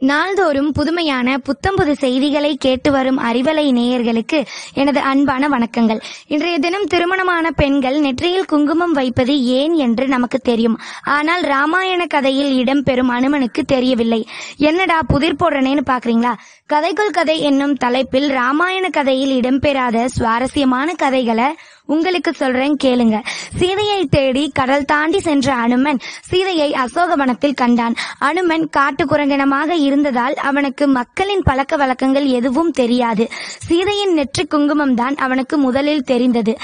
நாள்தோறும் புதுமையான புத்தம்புது செய்திகளை கேட்டு வரும் அறிவலை நேயர்களுக்கு எனது அன்பான வணக்கங்கள். இன்றைய தினம் திருமணமான பெண்கள் நெற்றியில் குங்குமம் வைப்பது ஏன் என்று நமக்கு தெரியும். ஆனால் ராமாயண கதையில் இடம்பெறும் அனுமனுக்கு தெரியவில்லை. என்னடா புதிர் போடுறனேன்னு பாக்குறீங்களா? கதைக்குள் கதை என்னும் தலைப்பில் ராமாயண கதையில் இடம்பெறாத சுவாரஸ்யமான கதைகளை உங்களுக்கு சொல்றேன் கேளுங்க. சீதையை தேடி கடல் தாண்டி சென்ற அனுமன் சீதையை அசோகவனத்தில் கண்டான். அனுமன் காட்டு குரங்கினமாக இருந்ததால் அவனுக்கு மக்களின் பழக்க வழக்கங்கள் எதுவும் தெரியாது. சீதையின் நெற்றி குங்குமம் தான் அவனுக்கு முதலில் தெரிந்தது.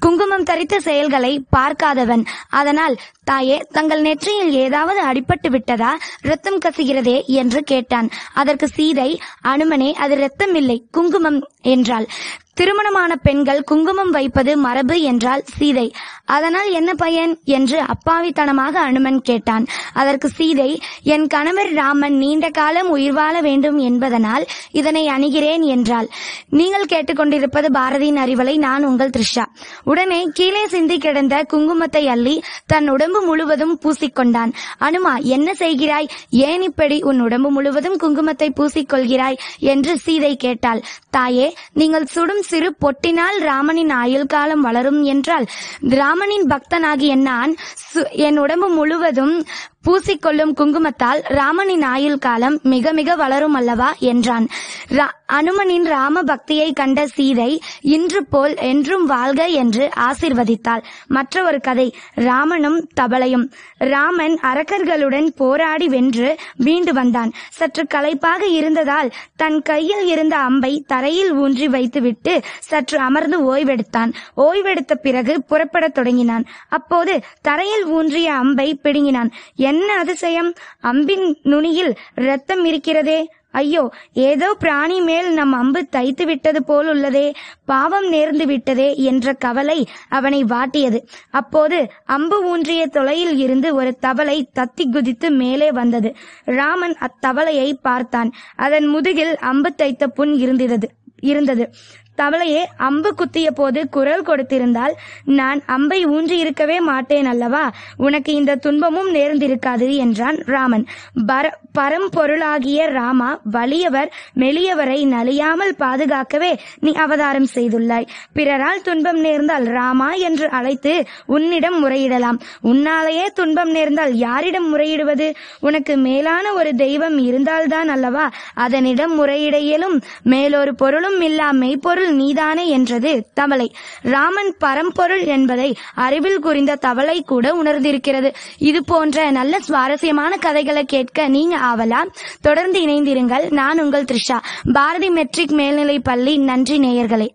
குங்குமம் தரித்த செயல்களை பார்க்காதவன். அதனால் தாயே தங்கள் நெற்றியில் ஏதாவது அடிபட்டு விட்டதா? ரத்தம் கசுகிறதே? என்று கேட்டான். அதற்கு சீதை அனுமனே அது ரத்தம் இல்லை குங்குமம் என்றாள். திருமணமான பெண்கள் குங்குமம் வைப்பது மரபு என்றால் சீதை. அதனால் என்ன பயன்? என்று அப்பாவித்தனமாக அனுமன் கேட்டான். அதற்கு சீதை என் கணவர் ராமன் நீண்ட காலம் உயிர் வாழ வேண்டும் என்பதனால் இதனை அணுகிறேன் என்றாள். நீங்கள் கேட்டுக்கொண்டிருப்பது பாரதியின் அறிவலை நான் உங்கள் த்ரிஷா. உடனே கீழே சிந்தி கிடந்த குங்குமத்தை அள்ளி தன் உடம்பு முழுவதும் பூசிக்கொண்டான். அனுமா என்ன செய்கிறாய்? ஏன் இப்படி உன் உடம்பு முழுவதும் குங்குமத்தை பூசிக்கொள்கிறாய்? என்று சீதை கேட்டாள். தாயே நீங்கள் சுடும் சிறு பொட்டினால் ராமனின் ஆயுள் காலம் வளரும் என்றால் ராமனின் பக்தனாகிய நான் சு- என் உடம்பு முழுவதும் பூசிக்கொள்ளும் குங்குமத்தால் ராமனின் ஆயுள் காலம் மிக மிக வளரும் அல்லவா? என்றான். ரா- அனுமனின் ராம பக்தியை கண்ட சீதை இன்று போல் என்றும் வாழ்க என்று ஆசிர்வதித்தாள். மற்ற ஒரு கதை ராமனும் தபலையும். ராமன் அரக்கர்களுடன் போராடி வென்று மீண்டு வந்தான். சற்று களைப்பாக இருந்ததால் தன் கையில் இருந்த அம்பை தரையில் ஊன்றி வைத்துவிட்டு சற்று அமர்ந்து ஓய்வெடுத்தான். ஓய்வெடுத்த பிறகு புறப்படத் தொடங்கினான். அப்போது தரையில் ஊன்றிய அம்பை பிடுங்கினான். என்ன அதிசயம்? அம்பின் நுனியில் ரத்தம் இருக்கிறதே. ஐயோ ஏதோ பிராணி மேல் நம் அம்பு தைத்து விட்டது போல் உள்ளதே. பாவம் நேர்ந்து விட்டதே என்ற கவலை அவனை வாட்டியது. அப்போது அம்பு ஊன்றிய தொலையில் இருந்து ஒரு தவளை தத்தி குதித்து மேலே வந்தது. ராமன் அத்தவளையை பார்த்தான். அதன் முதுகில் அம்பு தைத்த புண் இருந்தது இருந்தது. தவளையே அம்பு குத்திய போது குரல் கொடுத்திருந்தால் நான் அம்பை ஊன்றி இருக்கவே மாட்டேன் அல்லவா? உனக்கு இந்த துன்பமும் நேர்ந்திருக்காது என்றான் ராமன். பர பரம்பொருளாகிய ராமா வலியவர் மெலியவரை நலியாமல் பாதுகாக்கவே நீ அவதாரம் செய்துள்ளாய். பிறரால் துன்பம் நேர்ந்தால் ராமா என்று அழைத்து உன்னிடம் முறையிடலாம். உன்னாலேயே துன்பம் நேர்ந்தால் யாரிடம் முறையிடுவது? உனக்கு மேலான ஒரு தெய்வம் இருந்தால்தான் அல்லவா? அதனிடம் முறையிட இயலும். மேலொரு பொருளும் இல்லா மெய்ப்பொருள் நீதானே என்றது தவளை. ராமன் பரம்பொருள் என்பதை அறிவில் குறிந்த தவளை கூட உணர்ந்திருக்கிறது. இது போன்ற நல்ல சுவாரஸ்யமான கதைகளை கேட்க நீங்க ஆவலா? தொடர்ந்து இணைந்திருங்கள். நான் உங்கள் த்ரிஷா. பாரதி மெட்ரிக் மேல்நிலை பள்ளி. நன்றி நேயர்களே.